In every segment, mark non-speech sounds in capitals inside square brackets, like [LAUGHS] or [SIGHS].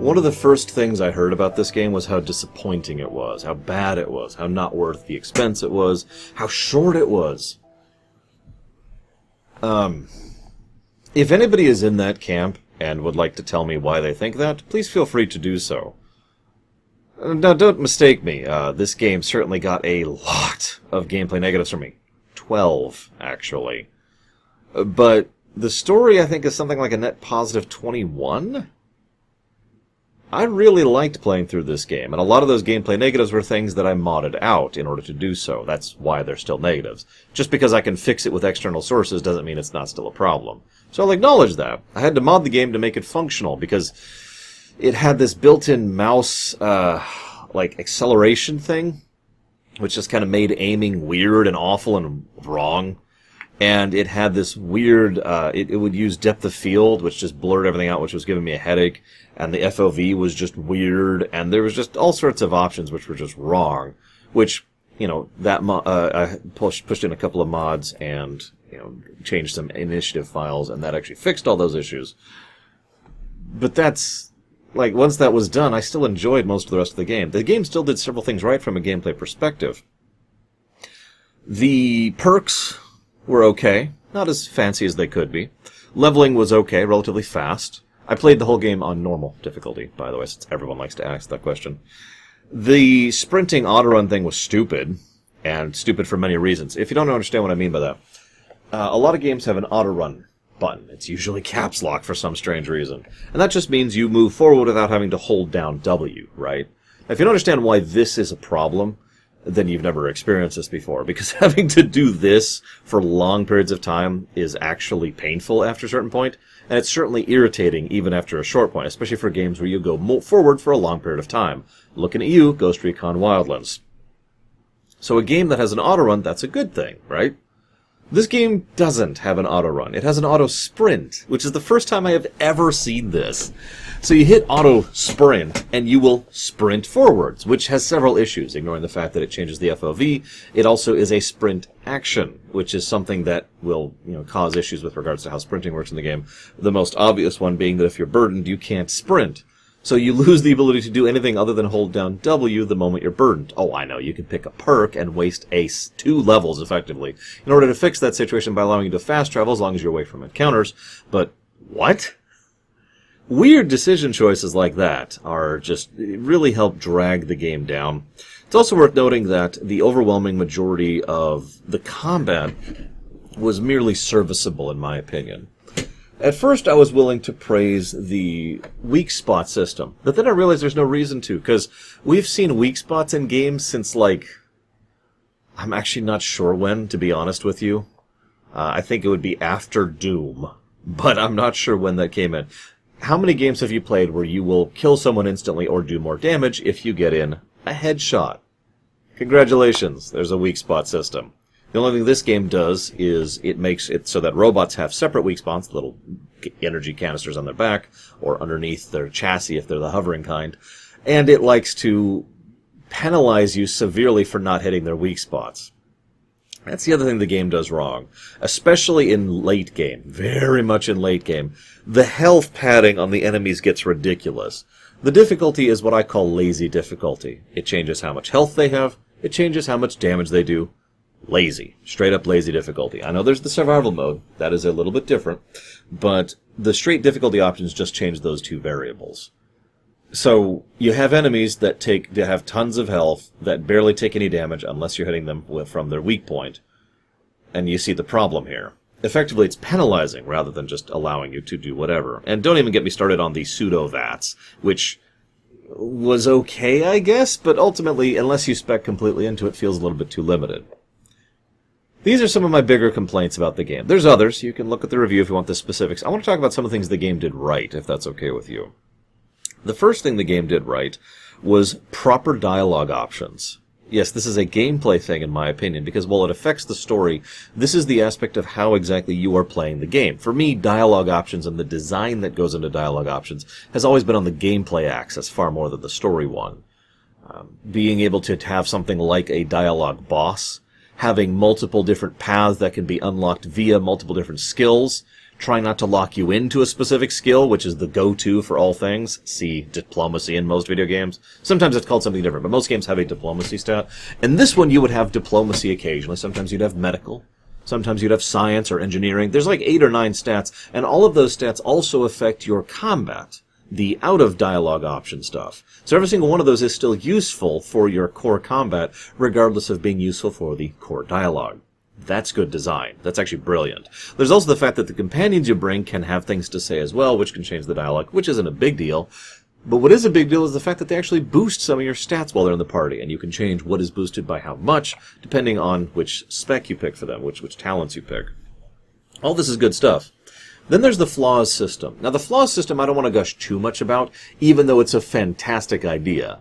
One of the first things I heard about this game was how disappointing it was, how bad it was, how not worth the expense it was, how short it was. Um, if anybody is in that camp and would like to tell me why they think that, please feel free to do so. Uh, Now, don't mistake me. Uh, this game certainly got a lot of gameplay negatives from me. Twelve, actually. Uh, But the story, I think, is something like a net positive 21? I really liked playing through this game, and a lot of those gameplay negatives were things that I modded out in order to do so. That's why they're still negatives. Just because I can fix it with external sources doesn't mean it's not still a problem. So I'll acknowledge that. I had to mod the game to make it functional because it had this built-in mouse, uh, like acceleration thing, which just kind of made aiming weird and awful and wrong. And it had this weird, uh, it, it would use depth of field, which just blurred everything out, which was giving me a headache. And the FOV was just weird. And there was just all sorts of options which were just wrong. Which, you know, that mo- uh, I pushed, pushed in a couple of mods and, you know, changed some initiative files, and that actually fixed all those issues. But that's, like, once that was done, I still enjoyed most of the rest of the game. The game still did several things right from a gameplay perspective. The perks were okay, not as fancy as they could be. Leveling was okay, relatively fast. I played the whole game on normal difficulty, by the way, since everyone likes to ask that question. The sprinting auto run thing was stupid, and stupid for many reasons. If you don't understand what I mean by that, uh, a lot of games have an auto run button. It's usually caps lock for some strange reason. And that just means you move forward without having to hold down W, right? Now, if you don't understand why this is a problem, then you've never experienced this before. Because [LAUGHS] having to do this for long periods of time is actually painful after a certain point, and it's certainly irritating even after a short point, especially for games where you go forward for a long period of time. Looking at you, Ghost Recon Wildlands. So a game that has an auto run, that's a good thing, right? This game doesn't have an auto run. It has an auto sprint, which is the first time I have ever seen this. So you hit auto sprint and you will sprint forwards, which has several issues, ignoring the fact that it changes the FOV. It also is a sprint action, which is something that will, you know, cause issues with regards to how sprinting works in the game. The most obvious one being that if you're burdened, you can't sprint. So you [LAUGHS] lose the ability to do anything other than hold down W the moment you're burdened. Oh, I know. You can pick a perk and waste ace two levels effectively in order to fix that situation by allowing you to fast travel as long as you're away from encounters. But what? Weird decision choices like that are just really help drag the game down. It's also worth noting that the overwhelming majority of the combat was merely serviceable in my opinion. At first, I was willing to praise the weak spot system, but then I realized there's no reason to, because we've seen weak spots in games since, like, I'm actually not sure when, to be honest with you. Uh, I think it would be after Doom, [LAUGHS] but I'm not sure when that came in. How many games have you played where you will kill someone instantly or do more damage if you get in a headshot? Congratulations, there's a weak spot system. The only thing this game does is it makes it so that robots have separate weak spots, little energy canisters on their back, or underneath their chassis if they're the hovering kind, and it likes to penalize you severely for not hitting their weak spots. That's the other thing the game does wrong, especially in late game, very much in late game. The health padding on the enemies gets ridiculous. The difficulty is what I call lazy difficulty. It changes how much health they have, it changes how much damage they do, lazy. Straight up lazy difficulty. I know there's the survival mode. That is a little bit different. But the straight difficulty options just change those two variables. So you have enemies that take that have tons of health that barely take any damage unless you're hitting them with, from their weak point. And you see the problem here. Effectively, it's penalizing rather than just allowing you to do whatever. And don't even get me started on the pseudo vats, which was okay, I guess, but ultimately, unless you spec completely into it, feels a little bit too limited. These are some of my bigger complaints about the game. There's others. You can look at the review if you want the specifics. I want to talk about some of the things the game did right, if that's okay with you. The first thing the game did right was proper dialogue options. Yes, this is a gameplay thing in my opinion, because while it affects the story, this is the aspect of how exactly you are playing the game. For me, dialogue options and the design that goes into dialogue options has always been on the gameplay axis far more than the story one. Um, being able to have something like a dialogue boss having multiple different paths that can be unlocked via multiple different skills, trying not to lock you into a specific skill, which is the go-to for all things. See diplomacy in most video games. Sometimes it's called something different, but most games have a diplomacy stat. And this one you would have diplomacy occasionally. Sometimes you'd have medical. Sometimes you'd have science or engineering. There's like eight or nine stats, and all of those stats also affect your combat, the out of dialogue option stuff. So every single one of those is still useful for your core combat, regardless of being useful for the core dialogue. That's good design. That's actually brilliant. There's also the fact that the companions you bring can have things to say as well, which can change the dialogue, which isn't a big deal. But what is a big deal is the fact that they actually boost some of your stats while they're in the party, and you can change what is boosted by how much, depending on which spec you pick for them, which, which talents you pick. All this is good stuff. Then there's the flaws system. Now, the flaws system I don't want to gush too much about, even though it's a fantastic idea.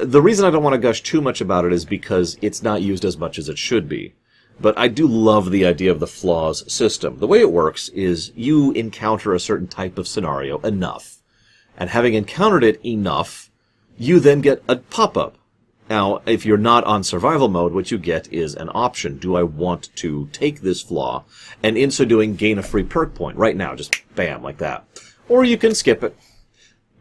The reason I don't want to gush too much about it is because it's not used as much as it should be. But I do love the idea of the flaws system. The way it works is you encounter a certain type of scenario enough. And having encountered it enough, you then get a pop-up. Now, if you're not on survival mode, what you get is an option. Do I want to take this flaw? And in so doing, gain a free perk point. Right now, just bam, like that. Or you can skip it.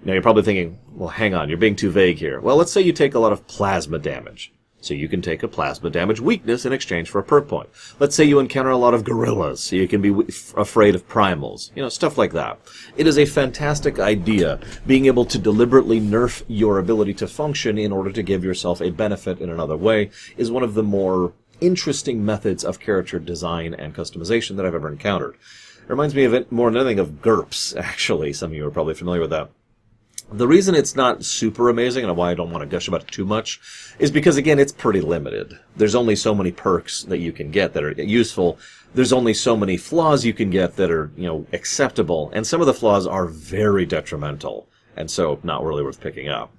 Now you're probably thinking, well, hang on, you're being too vague here. Well, let's say you take a lot of plasma damage. So you can take a plasma damage weakness in exchange for a perk point. Let's say you encounter a lot of gorillas, so you can be afraid of primals. You know, stuff like that. It is a fantastic idea, being able to deliberately nerf your ability to function in order to give yourself a benefit in another way is one of the more interesting methods of character design and customization that I've ever encountered. It reminds me of it more than anything of GURPS, [LAUGHS] actually. Some of you are probably familiar with that. The reason it's not super amazing and why I don't want to gush about it too much is because again it's pretty limited. There's only so many perks that you can get that are useful. There's only so many flaws you can get that are, you know, acceptable, and some of the flaws are very detrimental, and so not really worth picking up.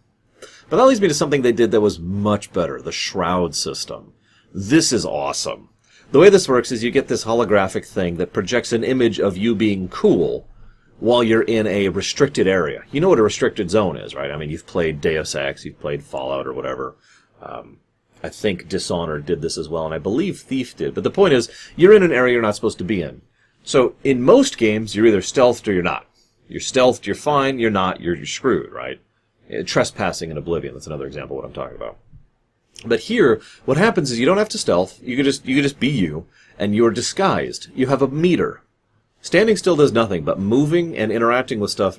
But that leads me to something they did that was much better, the shroud system. This is awesome. The way this works is you get this holographic thing that projects an image of you being cool while you're in a restricted area. You know what a restricted zone is, right? I mean, you've played Deus Ex, you've played Fallout or whatever. Um, I think Dishonored did this as well, and I believe Thief did. But the point is, you're in an area you're not supposed to be in. So in most games, you're either stealthed or you're not. You're stealthed, you're fine. You're not, you're, you're screwed, right? Uh, trespassing in Oblivion. That's another example of what I'm talking about. But here, what happens is you don't have to stealth. You can just you can just be you, and you're disguised. You have a meter. Standing still does nothing, but moving and interacting with stuff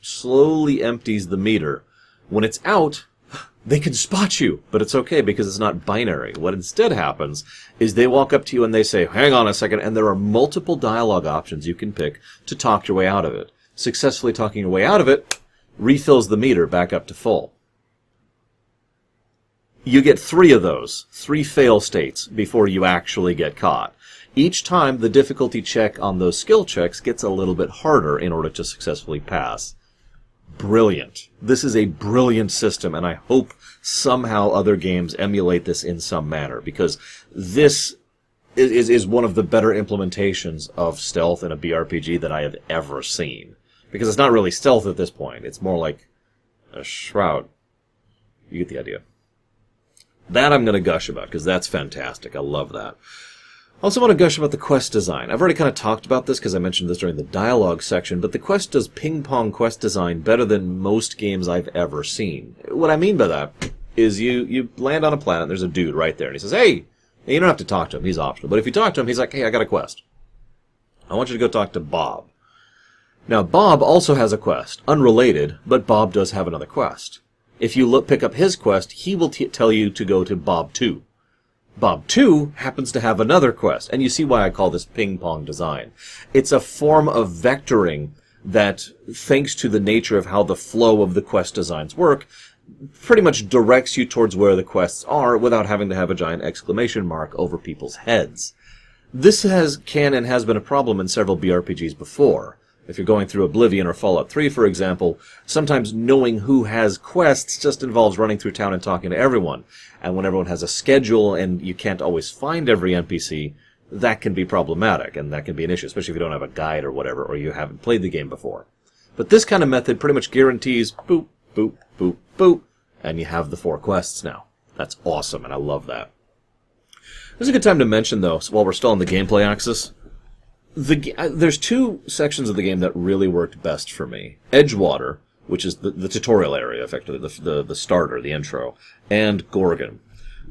slowly empties the meter. When it's out, [GASPS] they can spot you, but it's okay because it's not binary. What instead happens is they walk up to you and they say, hang on a second, and there are multiple dialogue options you can pick to talk your way out of it. Successfully talking your way out of it refills the meter back up to full. You get three of those, three fail states, before you actually get caught. Each time, the difficulty check on those skill checks gets a little bit harder in order to successfully pass. Brilliant. This is a brilliant system, and I hope somehow other games emulate this in some manner, because this is, is one of the better implementations of stealth in a BRPG that I have ever seen. Because it's not really stealth at this point, it's more like a shroud. You get the idea. That I'm going to gush about, because that's fantastic. I love that. Also want to gush about the quest design. I've already kind of talked about this because I mentioned this during the dialogue section, but the quest does ping pong quest design better than most games I've ever seen. What I mean by that is you, you land on a planet, there's a dude right there, and he says, hey, you don't have to talk to him, he's optional. But if you talk to him, he's like, hey, I got a quest. I want you to go talk to Bob. Now, Bob also has a quest, unrelated, but Bob does have another quest. If you look, pick up his quest, he will t- tell you to go to Bob 2. Bob 2 happens to have another quest, and you see why I call this ping pong design. It's a form of vectoring that, thanks to the nature of how the flow of the quest designs work, pretty much directs you towards where the quests are without having to have a giant exclamation mark over people's heads. This has can and has been a problem in several BRPGs before. If you're going through Oblivion or Fallout 3, for example, sometimes knowing who has quests just involves running through town and talking to everyone. And when everyone has a schedule and you can't always find every NPC, that can be problematic and that can be an issue, especially if you don't have a guide or whatever, or you haven't played the game before. But this kind of method pretty much guarantees boop, boop, boop, boop, and you have the four quests now. That's awesome, and I love that. This is a good time to mention, though, while we're still on the gameplay axis. The uh, there's two sections of the game that really worked best for me: Edgewater, which is the, the tutorial area, effectively the, the the starter, the intro, and Gorgon.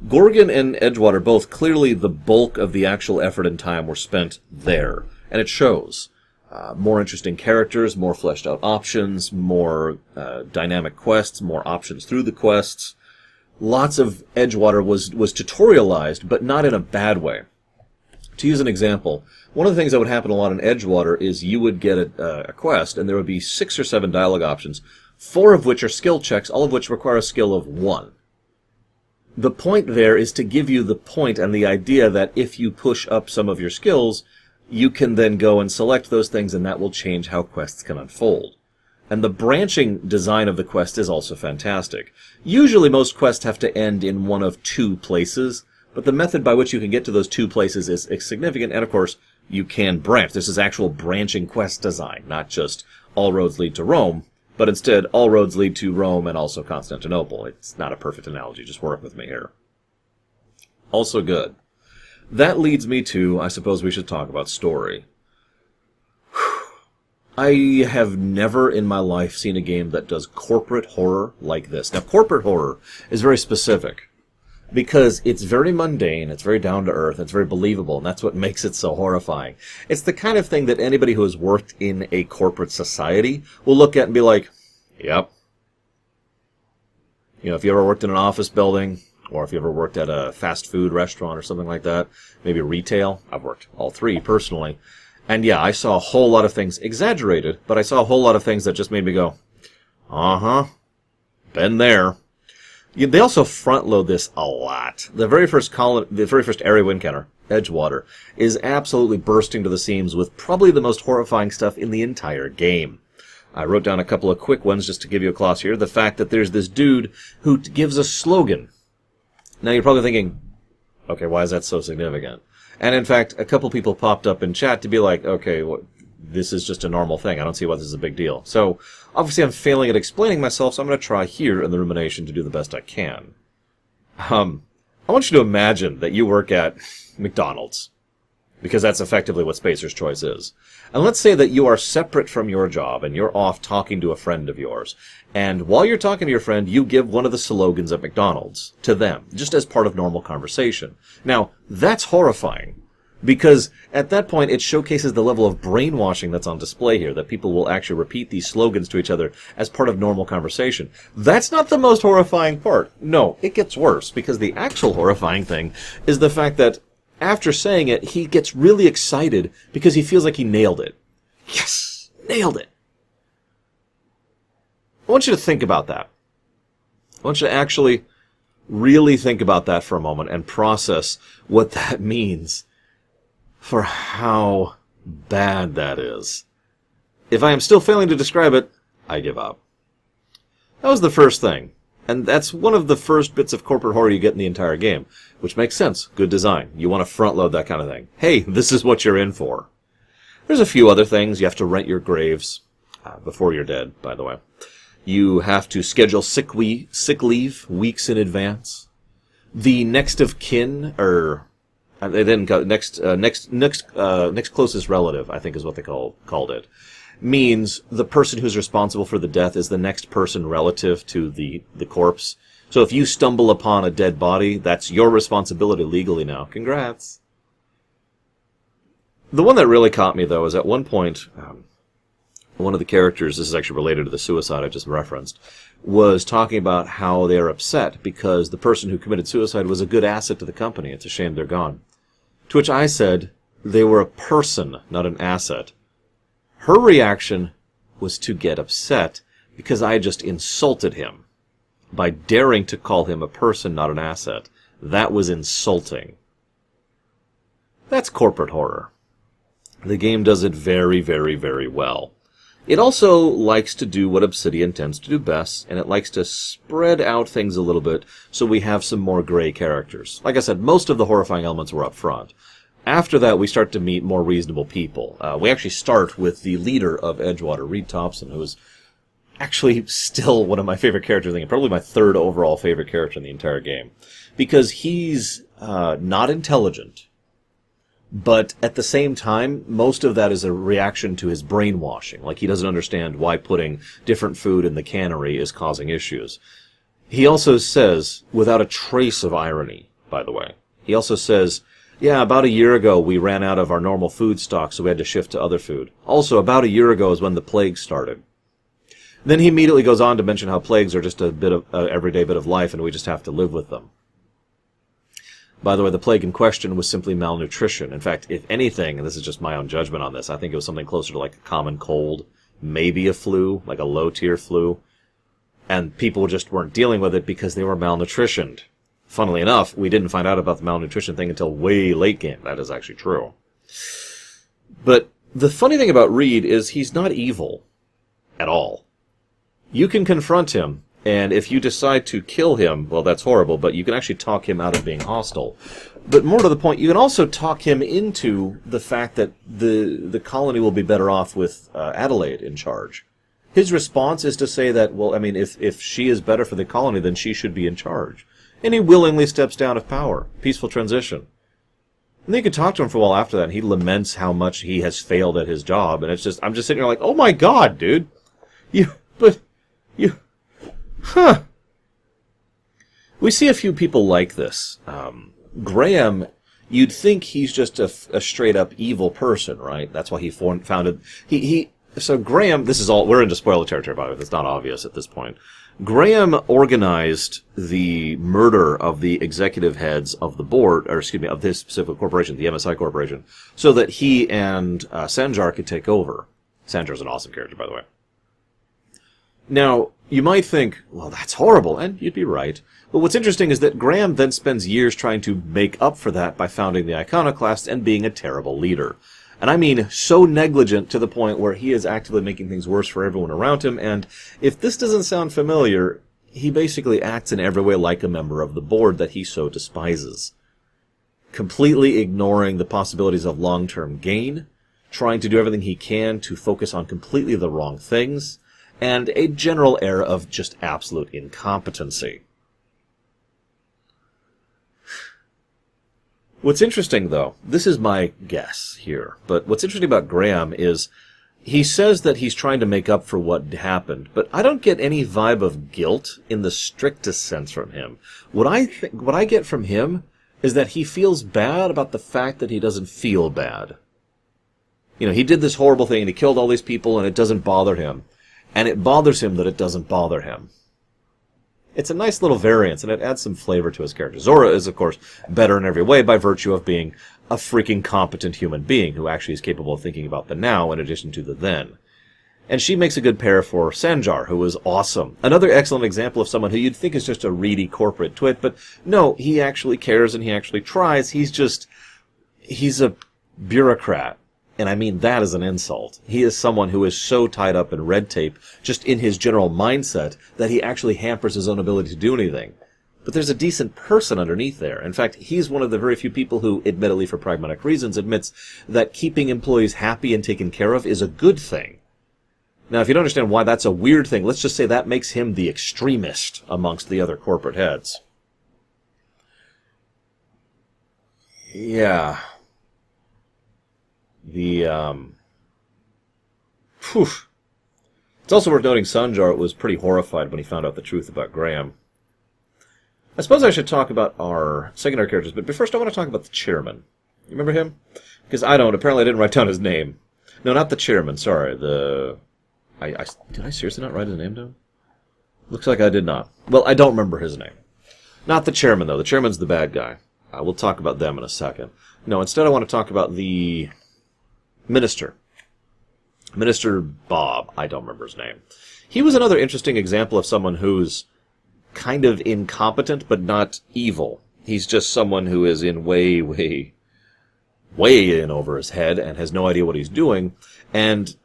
Gorgon and Edgewater both clearly the bulk of the actual effort and time were spent there, and it shows. Uh, more interesting characters, more fleshed out options, more uh, dynamic quests, more options through the quests. Lots of Edgewater was was tutorialized, but not in a bad way. To use an example, one of the things that would happen a lot in Edgewater is you would get a, a quest, and there would be six or seven dialogue options, four of which are skill checks, all of which require a skill of one. The point there is to give you the point and the idea that if you push up some of your skills, you can then go and select those things and that will change how quests can unfold. And the branching design of the quest is also fantastic. Usually most quests have to end in one of two places, but the method by which you can get to those two places is significant, and of course, you can branch. This is actual branching quest design, not just all roads lead to Rome, but instead all roads lead to Rome and also Constantinople. It's not a perfect analogy, just work with me here. Also good. That leads me to, I suppose we should talk about story. [SIGHS] I have never in my life seen a game that does corporate horror like this. Now, corporate horror is very specific because it's very mundane, it's very down to earth, it's very believable, and that's what makes it so horrifying. It's the kind of thing that anybody who has worked in a corporate society will look at and be like, yep. You know, if you ever worked in an office building, or if you ever worked at a fast food restaurant or something like that, maybe retail. I've worked all three personally. And yeah, I saw a whole lot of things exaggerated, but I saw a whole lot of things that just made me go, uh huh, been there. They also front load this a lot. The very first colon, the very first area we encounter, Edgewater, is absolutely bursting to the seams with probably the most horrifying stuff in the entire game. I wrote down a couple of quick ones just to give you a class here. The fact that there's this dude who gives a slogan now you're probably thinking, okay, why is that so significant? And in fact, a couple people popped up in chat to be like, okay, well, this is just a normal thing. I don't see why this is a big deal. So obviously I'm failing at explaining myself, so I'm going to try here in the rumination to do the best I can. Um, I want you to imagine that you work at McDonald's because that's effectively what Spacer's Choice is. And let's say that you are separate from your job and you're off talking to a friend of yours. And while you're talking to your friend, you give one of the slogans at McDonald's to them, just as part of normal conversation. Now, that's horrifying. Because at that point, it showcases the level of brainwashing that's on display here, that people will actually repeat these slogans to each other as part of normal conversation. That's not the most horrifying part. No, it gets worse, because the actual horrifying thing is the fact that after saying it, he gets really excited because he feels like he nailed it. Yes! Nailed it! I want you to think about that. I want you to actually really think about that for a moment and process what that [LAUGHS] means for how bad that is. If I am still failing to describe it, I give up. That was the first thing. And that's one of the first bits of corporate horror you get in the entire game, which makes sense. Good design. You want to front load that kind of thing. Hey, this is what you're in for. There's a few other things. You have to rent your graves uh, before you're dead, by the way. You have to schedule sick, we- sick leave weeks in advance. The next of kin, or uh, they didn't call next uh, next next uh, next closest relative, I think is what they call called it means the person who's responsible for the death is the next person relative to the, the corpse. So if you stumble upon a dead body, that's your responsibility legally now. Congrats. The one that really caught me, though, is at one point, um, one of the characters, this is actually related to the suicide I just referenced, was talking about how they're upset because the person who committed suicide was a good asset to the company. It's a shame they're gone. To which I said, they were a person, not an asset. Her reaction was to get upset because I just insulted him by daring to call him a person, not an asset. That was insulting. That's corporate horror. The game does it very, very, very well. It also likes to do what Obsidian tends to do best, and it likes to spread out things a little bit so we have some more gray characters. Like I said, most of the horrifying elements were up front. After that, we start to meet more reasonable people. Uh, we actually start with the leader of Edgewater, Reed Tobson, who is actually still one of my favorite characters in the game, probably my third overall favorite character in the entire game. Because he's uh, not intelligent, but at the same time, most of that is a reaction to his brainwashing. Like he doesn't understand why putting different food in the cannery is causing issues. He also says, without a trace of irony, by the way, he also says, yeah, about a year ago we ran out of our normal food stock, so we had to shift to other food. Also, about a year ago is when the plague started. Then he immediately goes on to mention how plagues are just a bit of uh, everyday bit of life, and we just have to live with them. By the way, the plague in question was simply malnutrition. In fact, if anything, and this is just my own judgment on this, I think it was something closer to like a common cold, maybe a flu, like a low tier flu, and people just weren't dealing with it because they were malnutritioned. Funnily enough, we didn't find out about the malnutrition thing until way late game. That is actually true. But the funny thing about Reed is he's not evil at all. You can confront him, and if you decide to kill him, well, that's horrible, but you can actually talk him out of being hostile. But more to the point, you can also talk him into the fact that the the colony will be better off with uh, Adelaide in charge. His response is to say that, well, I mean, if if she is better for the colony, then she should be in charge and he willingly steps down of power. Peaceful transition. And then you can talk to him for a while after that, and he laments how much he has failed at his job, and it's just, I'm just sitting here like, oh my god, dude! You, but, you, huh. We see a few people like this. Um, Graham, you'd think he's just a, a straight up evil person, right? That's why he founded, he, he, so Graham, this is all, we're into spoiler territory, by the way, it's not obvious at this point. Graham organized the murder of the executive heads of the board, or excuse me, of this specific corporation, the MSI Corporation, so that he and uh, Sanjar could take over. Sanjar's an awesome character, by the way. Now, you might think, well, that's horrible, and you'd be right. But what's interesting is that Graham then spends years trying to make up for that by founding the Iconoclast and being a terrible leader. And I mean so negligent to the point where he is actively making things worse for everyone around him. And if this doesn't sound familiar, he basically acts in every way like a member of the board that he so despises. Completely ignoring the possibilities of long-term gain, trying to do everything he can to focus on completely the wrong things, and a general air of just absolute incompetency. What's interesting, though, this is my guess here, but what's interesting about Graham is he says that he's trying to make up for what happened, but I don't get any vibe of guilt in the strictest sense from him. What I what I get from him is that he feels bad about the fact that he doesn't feel bad. You know, he did this horrible thing and he killed all these people and it doesn't bother him. And it bothers him that it doesn't bother him it's a nice little variance, and it adds some flavor to his character. Zora is, of course, better in every way by virtue of being a freaking competent human being who actually is capable of thinking about the now in addition to the then. And she makes a good pair for Sanjar, who is awesome. Another excellent example of someone who you'd think is just a reedy corporate twit, but no, he actually cares and he actually tries. He's just, he's a bureaucrat and I mean that as an insult. He is someone who is so tied up in red tape, just in his general mindset, that he actually hampers his own ability to do anything. But there's a decent person underneath there. In fact, he's one of the very few people who, admittedly for pragmatic reasons, admits that keeping employees happy and taken care of is a good thing. Now, if you don't understand why that's a weird thing, let's just say that makes him the extremist amongst the other corporate heads. Yeah. The um, whew. It's also worth noting Sanjar was pretty horrified when he found out the truth about Graham. I suppose I should talk about our secondary characters, but first I want to talk about the chairman. You remember him? Because I don't. Apparently, I didn't write down his name. No, not the chairman. Sorry, the. I, I did I seriously not write his name down? Looks like I did not. Well, I don't remember his name. Not the chairman though. The chairman's the bad guy. We'll talk about them in a second. No, instead I want to talk about the minister. Minister Bob, I don't remember his name. He was another interesting example of someone who's kind of incompetent but not evil. He's just someone who is in way, way, way in over his head and has no idea what he's doing and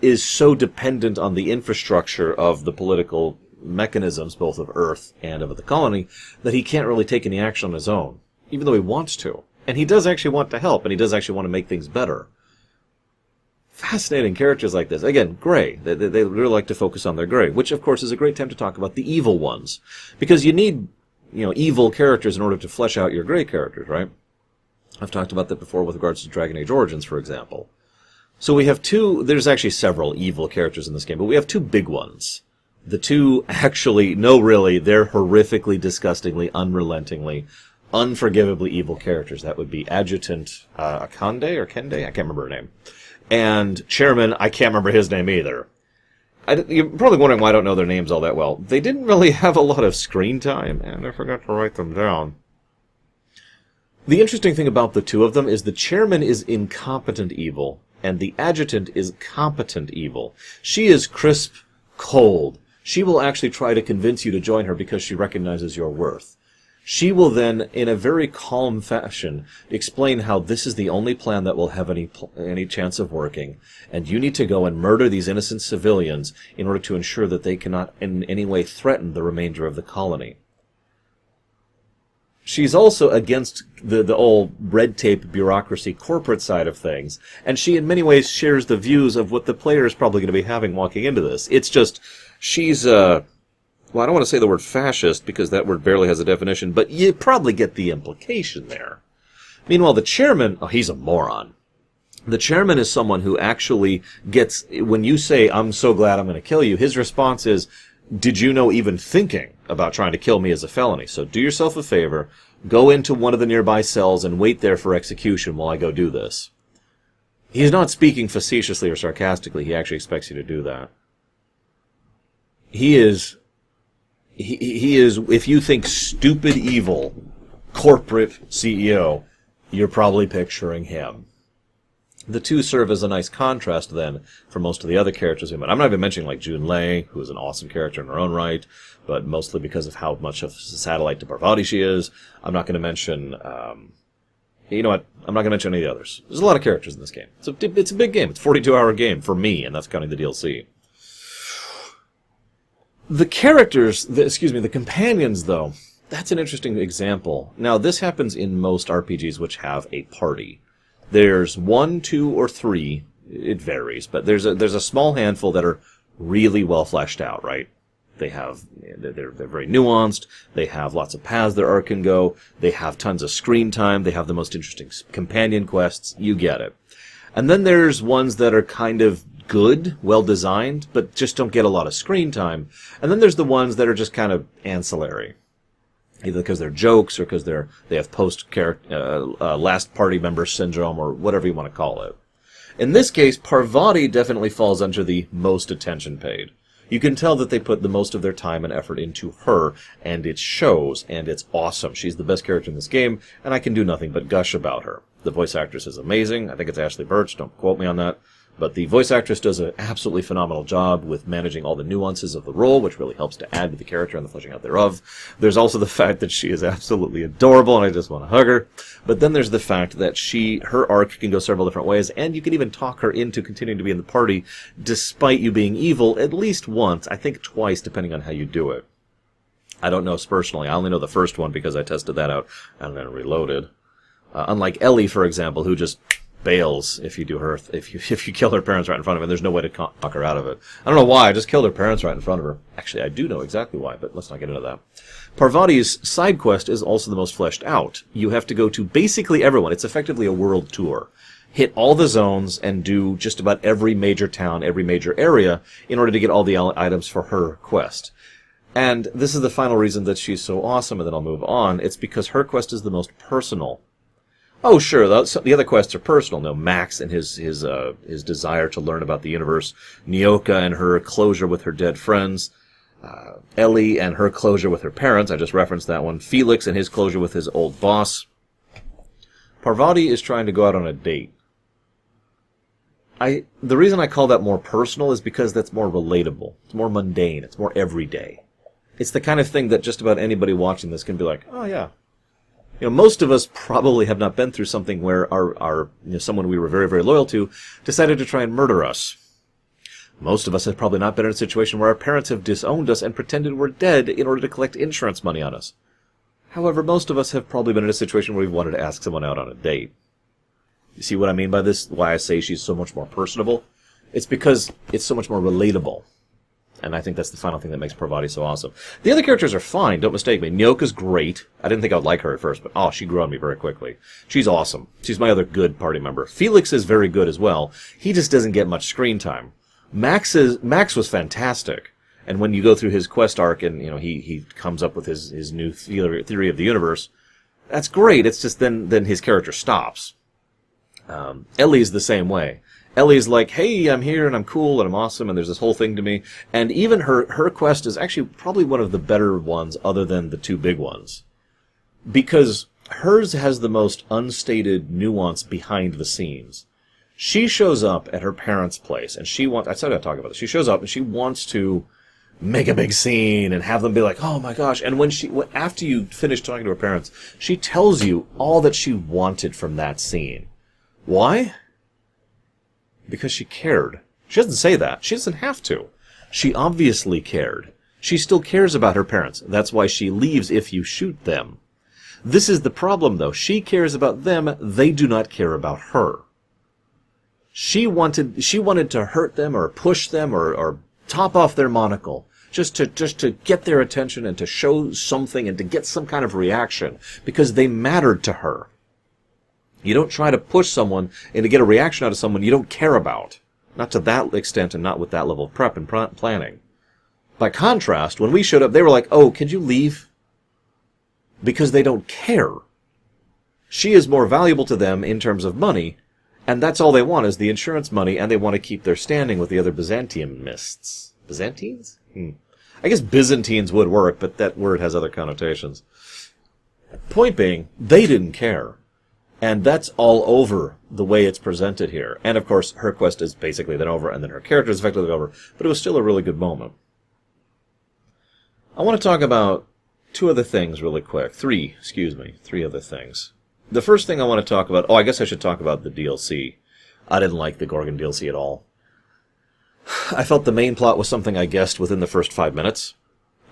is so dependent on the infrastructure of the political mechanisms, both of Earth and of the colony, that he can't really take any action on his own, even though he wants to. And he does actually want to help, and he does actually want to make things better fascinating characters like this. Again, gray. They, they, they really like to focus on their gray, which of course is a great time to talk about the evil ones. Because you need, you know, evil characters in order to flesh out your gray characters, right? I've talked about that before with regards to Dragon Age Origins, for example. So we have two, there's actually several evil characters in this game, but we have two big ones. The two actually, no really, they're horrifically, disgustingly, unrelentingly, unforgivably evil characters. That would be Adjutant uh, Akande or Kende? I can't remember her name and chairman, I can't remember his name either. I, you're probably wondering why I don't know their names all that well. They didn't really [LAUGHS] have a lot of screen time, and I forgot to write them down. The interesting thing about the two of them is the chairman is incompetent evil, and the adjutant is competent evil. She is crisp, cold. She will actually try to convince you to join her because she recognizes your worth. She will then, in a very calm fashion, explain how this is the only plan that will have any any chance of working, and you need to go and murder these innocent civilians in order to ensure that they cannot in any way threaten the remainder of the colony. She's also against the, the old red tape bureaucracy corporate side of things, and she in many ways shares the views of what the player is probably going to be having walking into this. It's just, she's, uh, well, I don't want to say the word fascist because that word barely has a definition, but you probably get the implication there. Meanwhile, the chairman, oh, he's a moron. The chairman is someone who actually gets, when you say, I'm so glad I'm going to kill you, his response is, did you know even thinking about trying to kill me is a felony? So do yourself a favor, go into one of the nearby cells and wait there for execution while I go do this. He's not speaking facetiously or sarcastically, he actually expects you to do that. He is he, he is, if you think stupid evil corporate CEO, you're probably picturing him. The two serve as a nice contrast then for most of the other characters we met. I'm not even mentioning like Junlei, who is an awesome character in her own right, but mostly because of how much of a satellite to Parvati she is. I'm not going to mention, um, you know what? I'm not going to mention any of the others. There's a lot of characters in this game. So it's a big game. It's a 42 hour game for me, and that's counting the DLC. The characters, the, excuse me, the companions, though, that's an interesting example. Now, this happens in most RPGs which have a party. There's one, two, or three. It varies, but there's a there's a small handful that are really well fleshed out. Right? They have they're they're very nuanced. They have lots of paths their arc can go. They have tons of screen time. They have the most interesting companion quests. You get it. And then there's ones that are kind of good, well designed, but just don't get a lot of screen time. And then there's the ones that are just kind of ancillary, either because they're jokes or because they're they have post uh, uh, last party member syndrome or whatever you want to call it. In this case, Parvati definitely falls under the most attention paid. You can tell that they put the most of their time and effort into her, and it shows, and it's awesome. She's the best character in this game, and I can do nothing but gush about her. The voice actress is amazing. I think it's Ashly Burch. Don't quote me on that. But the voice actress does an absolutely phenomenal job with managing all the nuances of the role, which really helps to add to the character and the fleshing out thereof. There's also the [LAUGHS] fact that she is absolutely adorable, and I just want to hug her. But then there's the fact that she, her arc can go several different ways, and you can even talk her into continuing to be in the party, despite you being evil at least once, I think twice, depending on how you do it. I don't know personally. I only know the first one because I tested that out and then reloaded. Uh, unlike Ellie, for example, who just bails if you do her if you [LAUGHS] if you kill her parents right in front of her. There's no way to talk her out of it. I don't know why. I just killed her parents right in front of her. Actually, I do know exactly why, but let's not get into that. Parvati's side quest is also the most fleshed out. You have to go to basically everyone. It's effectively a world tour. Hit all the zones and do just about every major town, every major area in order to get all the items for her quest. And this is the final reason that she's so awesome, and then I'll move on. It's because her quest is the most personal. Oh, sure. The other quests are personal. No, Max and his his uh, his desire to learn about the universe, Nyoka and her closure with her dead friends, uh, Ellie and her closure with her parents. I just referenced that one. Felix and his closure with his old boss. Parvati is trying to go out on a date. I the reason I call that more personal is because that's more relatable. It's more mundane. It's more everyday. It's the kind of thing that just about anybody watching this can be like, oh yeah, you know, most of us probably have not been through something where our, our you know, someone we were very, very loyal to decided to try and murder us. Most of us have probably not been in a situation where our parents have disowned us and pretended we're dead in order to collect insurance money on us. However, most of us have probably been in a situation where we've wanted to ask someone out on a date. You see what I mean by this? Why I say she's so much more personable? It's because it's so much more relatable. And I think that's the final thing that makes Parvati so awesome. The other characters are fine, don't mistake me. Nyoka's great. I didn't think I would like her at first, but oh, she grew on me very quickly. She's awesome. She's my other good party member. Felix is very good as well. He just doesn't get much screen time. Max is Max was fantastic. And when you go through his quest arc and you know he he comes up with his his new theory, theory of the universe, that's great. It's just then then his character stops. Um, Ellie's the same way. Ellie's like, "Hey, I'm here and I'm cool and I'm awesome and there's this whole thing to me." And even her her quest is actually probably one of the better ones, other than the two big ones, because hers has the most unstated nuance behind the scenes. She shows up at her parents' place and she wants. I said I'd talk about this. She shows up and she wants to make a big scene and have them be like, "Oh my gosh!" And when she after you finish talking to her parents, she tells you all that she wanted from that scene. Why? Because she cared. She doesn't say that. She doesn't have to. She obviously cared. She still cares about her parents. That's why she leaves if you shoot them. This is the problem, though. She cares about them. They do not care about her. She wanted, she wanted to hurt them or push them or, or top off their monocle. Just to, just to get their attention and to show something and to get some kind of reaction because they mattered to her. You don't try to push someone and to get a reaction out of someone you don't care about. Not to that extent and not with that level of prep and planning. By contrast, when we showed up, they were like, oh, could you leave? Because they don't care. She is more valuable to them in terms of money, and that's all they want is the insurance money, and they want to keep their standing with the other Byzantiumists. Byzantines? Hmm. I guess Byzantines would work, but that word has other connotations. Point being, they didn't care. And that's all over the way it's presented here. And of course, her quest is basically then over, and then her character is effectively over, but it was still a really good moment. I want to talk about two other things really quick. Three, excuse me, three other things. The first thing I want to talk about, oh, I guess I should talk about the DLC. I didn't like the Gorgon DLC at all. [SIGHS] I felt the main plot was something I guessed within the first five minutes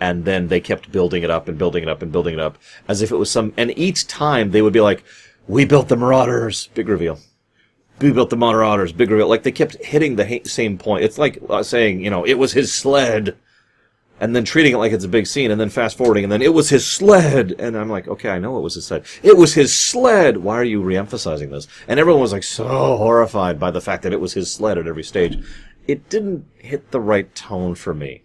and then they kept building it up and building it up and building it up as if it was some and each time they would be like we built the Marauders. Big reveal. We built the Marauders. Big reveal. Like they kept hitting the ha- same point. It's like uh, saying, you know, it was his sled, and then treating it like it's a big scene, and then fast forwarding, and then it was his sled, and I'm like, okay, I know it was his sled. It was his sled. Why are you reemphasizing this? And everyone was like so horrified by the fact that it was his sled at every stage. It didn't hit the right tone for me.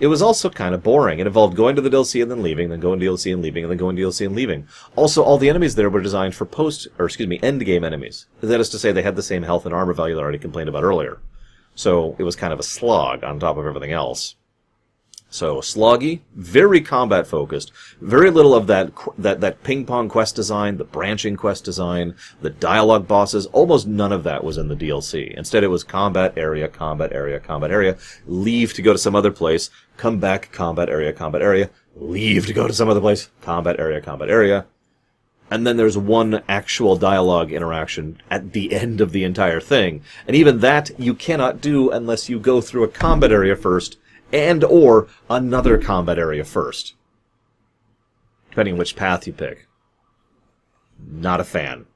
It was also kind of boring. It involved going to the DLC and then leaving, then going to DLC and leaving, and then going to DLC and leaving. Also, all the enemies there were designed for post, or excuse me, end game enemies. That is to say, they had the same health and armor value that I already complained about earlier. So it was kind of a slog on top of everything else. So sloggy, very combat focused, very little of that that that ping pong quest design, the branching quest design, the dialogue bosses. Almost none of that was in the DLC. Instead, it was combat area, combat area, combat area. Leave to go to some other place. Come back, combat area, combat area. Leave to go to some other place. Combat area, combat area. And then there's one actual dialogue interaction at the end of the entire thing. And even that you cannot do unless you go through a combat area first and or another combat area first. Depending which path you pick. Not a fan.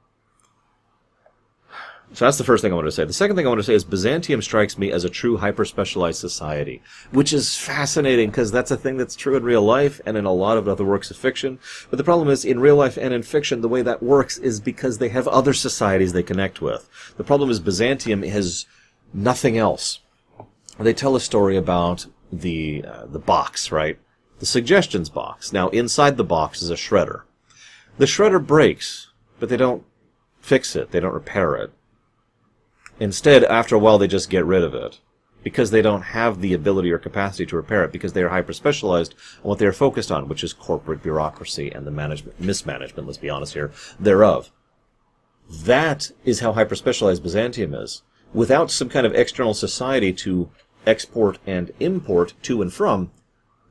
So that's the first thing I want to say. The second thing I want to say is Byzantium strikes me as a true hyper-specialized society, which is fascinating because that's a thing that's true in real life and in a lot of other works of fiction. But the problem is, in real life and in fiction, the way that works is because they have other societies they connect with. The problem is Byzantium has nothing else. They tell a story about the uh, the box, right? The suggestions box. Now inside the box is a shredder. The shredder breaks, but they don't fix it. They don't repair it. Instead, after a while, they just get rid of it because they don't have the ability or capacity to repair it because they are hyper specialized on what they are focused on, which is corporate bureaucracy and the management mismanagement. Let's be honest here thereof. That is how hyper specialized Byzantium is. Without some kind of external society to export and import to and from,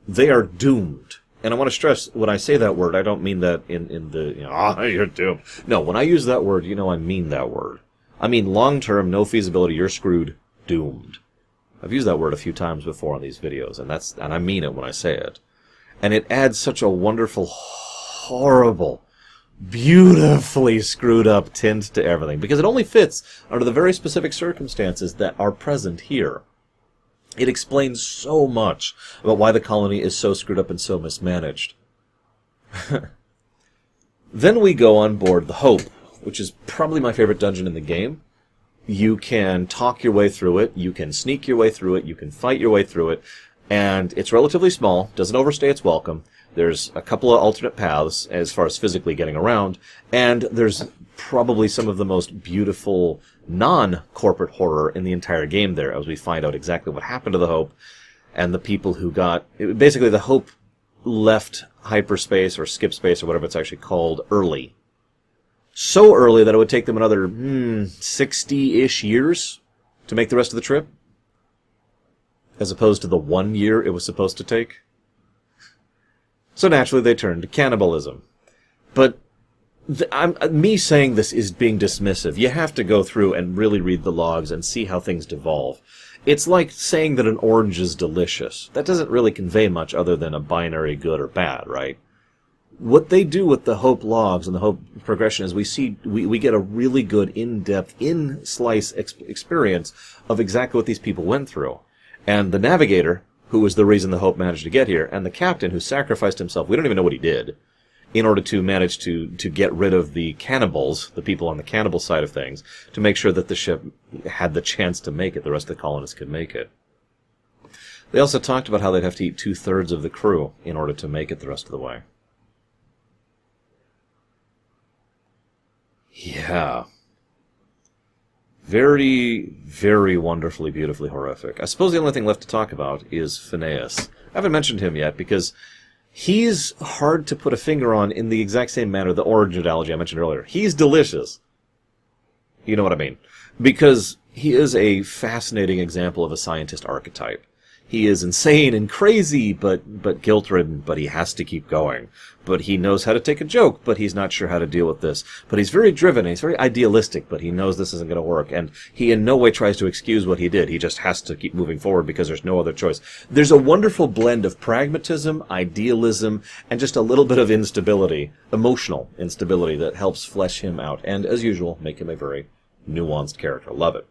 they are doomed. And I want to stress when I say that word, I don't mean that in, in the, you know, [LAUGHS] ah, you're doomed. No, when I use that word, you know I mean that word. I mean long term, no feasibility, you're screwed, doomed. I've used that word a few times before on these videos, and that's, and I mean it when I say it. And it adds such a wonderful, horrible, beautifully screwed up tint to everything because it only fits under the very specific circumstances that are present here. It explains so much about why the colony is so screwed up and so mismanaged. [LAUGHS] then we go on board the Hope, which is probably my favorite dungeon in the game. You can talk your way through it, you can sneak your way through it, you can fight your way through it, and it's relatively small, doesn't overstay its welcome. There's a couple of alternate paths as far as physically getting around, and there's probably some of the most beautiful non-corporate horror in the entire game there as we find out exactly what happened to the Hope and the people who got basically the Hope left hyperspace or skip space or whatever it's actually called early. So early that it would take them another hmm, 60-ish years to make the rest of the trip as opposed to the one year it was supposed to take. So naturally, they turned to cannibalism. But th- I'm, uh, me saying this is being dismissive. You have to go through and really read the logs and see how things devolve. It's like saying that an orange is delicious. That doesn't really convey much other than a binary good or bad, right? What they do with the Hope logs and the Hope progression is we see we, we get a really good in-depth, in-slice ex- experience of exactly what these people went through. And the navigator, who was the reason the Hope managed to get here, and the captain who sacrificed himself. We don't even know what he did in order to manage to, to get rid of the cannibals, the people on the cannibal side of things, to make sure that the ship had the chance to make it, the rest of the colonists could make it. They also talked about how they'd have to eat two thirds of the crew in order to make it the rest of the way. Yeah. Very, very wonderfully, beautifully horrific. I suppose the only thing left to talk about is Phineas. I haven't mentioned him yet because he's hard to put a finger on in the exact same manner the orange analogy I mentioned earlier. He's delicious. You know what I mean? Because he is a fascinating example of a scientist archetype. He is insane and crazy, but but guilt ridden. But he has to keep going. But he knows how to take a joke, but he's not sure how to deal with this. But he's very driven. he's very idealistic, but he knows this isn't going to work. And he in no way tries to excuse what he did. He just has to keep moving forward because there's no other choice. There's a wonderful blend of pragmatism, idealism, and just a little bit of instability, emotional instability that helps flesh him out. And as usual, make him a very nuanced character. Love it.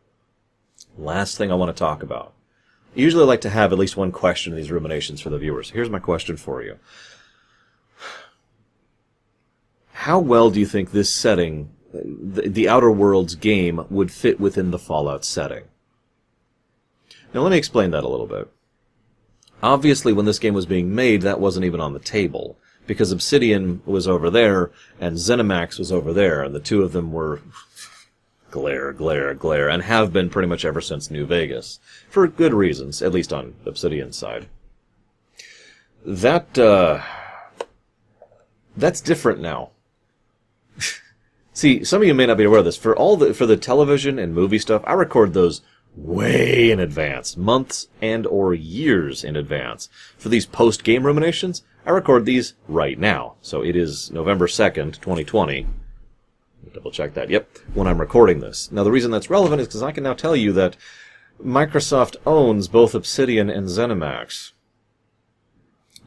Last thing I want to talk about I usually like to have at least one question in these ruminations for the viewers. Here's my question for you. How well do you think this setting, the, the Outer Worlds game, would fit within the Fallout setting? Now, let me explain that a little bit. Obviously, when this game was being made, that wasn't even on the table, because Obsidian was over there, and ZeniMax was over there, and the two of them were glare, glare, glare, and have been pretty much ever since New Vegas. For good reasons, at least on Obsidian's side. That, uh, that's different now. [LAUGHS] See, some of you may not be aware of this. For all the, for the television and movie stuff, I record those way in advance, months and or years in advance. For these post-game ruminations, I record these right now. So it is November 2nd, 2020 double check that. Yep, when I'm recording this. Now, the reason that's relevant is because I can now tell you that Microsoft owns both Obsidian and ZeniMax.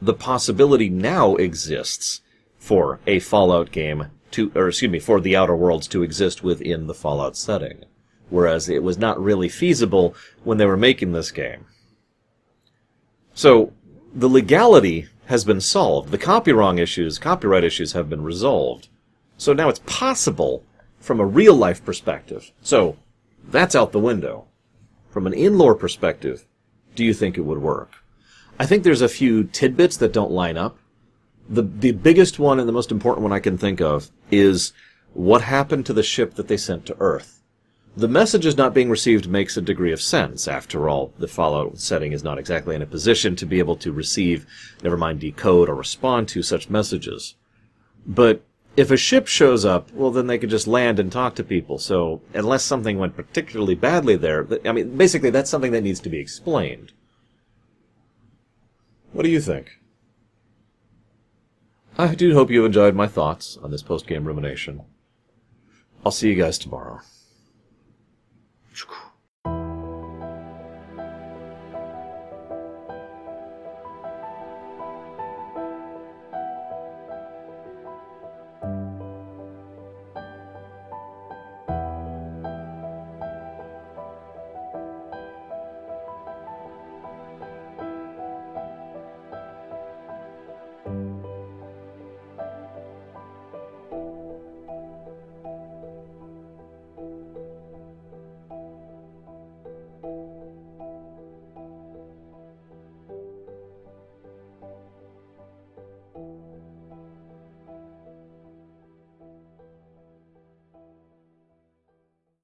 The possibility now exists for a Fallout game to, or excuse me, for the Outer Worlds to exist within the Fallout setting, whereas it was not really feasible when they were making this game. So, the legality has been solved. The copyright issues, copyright issues have been resolved. So now it's possible from a real life perspective. So that's out the window. From an in-lore perspective, do you think it would work? I think there's a few tidbits that don't line up. The the biggest one and the most important one I can think of is what happened to the ship that they sent to Earth. The messages not being received makes a degree of sense. After all, the Fallout setting is not exactly in a position to be able to receive, never mind decode or respond to such messages. But if a ship shows up, well, then they could just land and talk to people. So, unless something went particularly badly there, I mean, basically, that's something that needs to be explained. What do you think? I do hope you enjoyed my thoughts on this post game rumination. I'll see you guys tomorrow.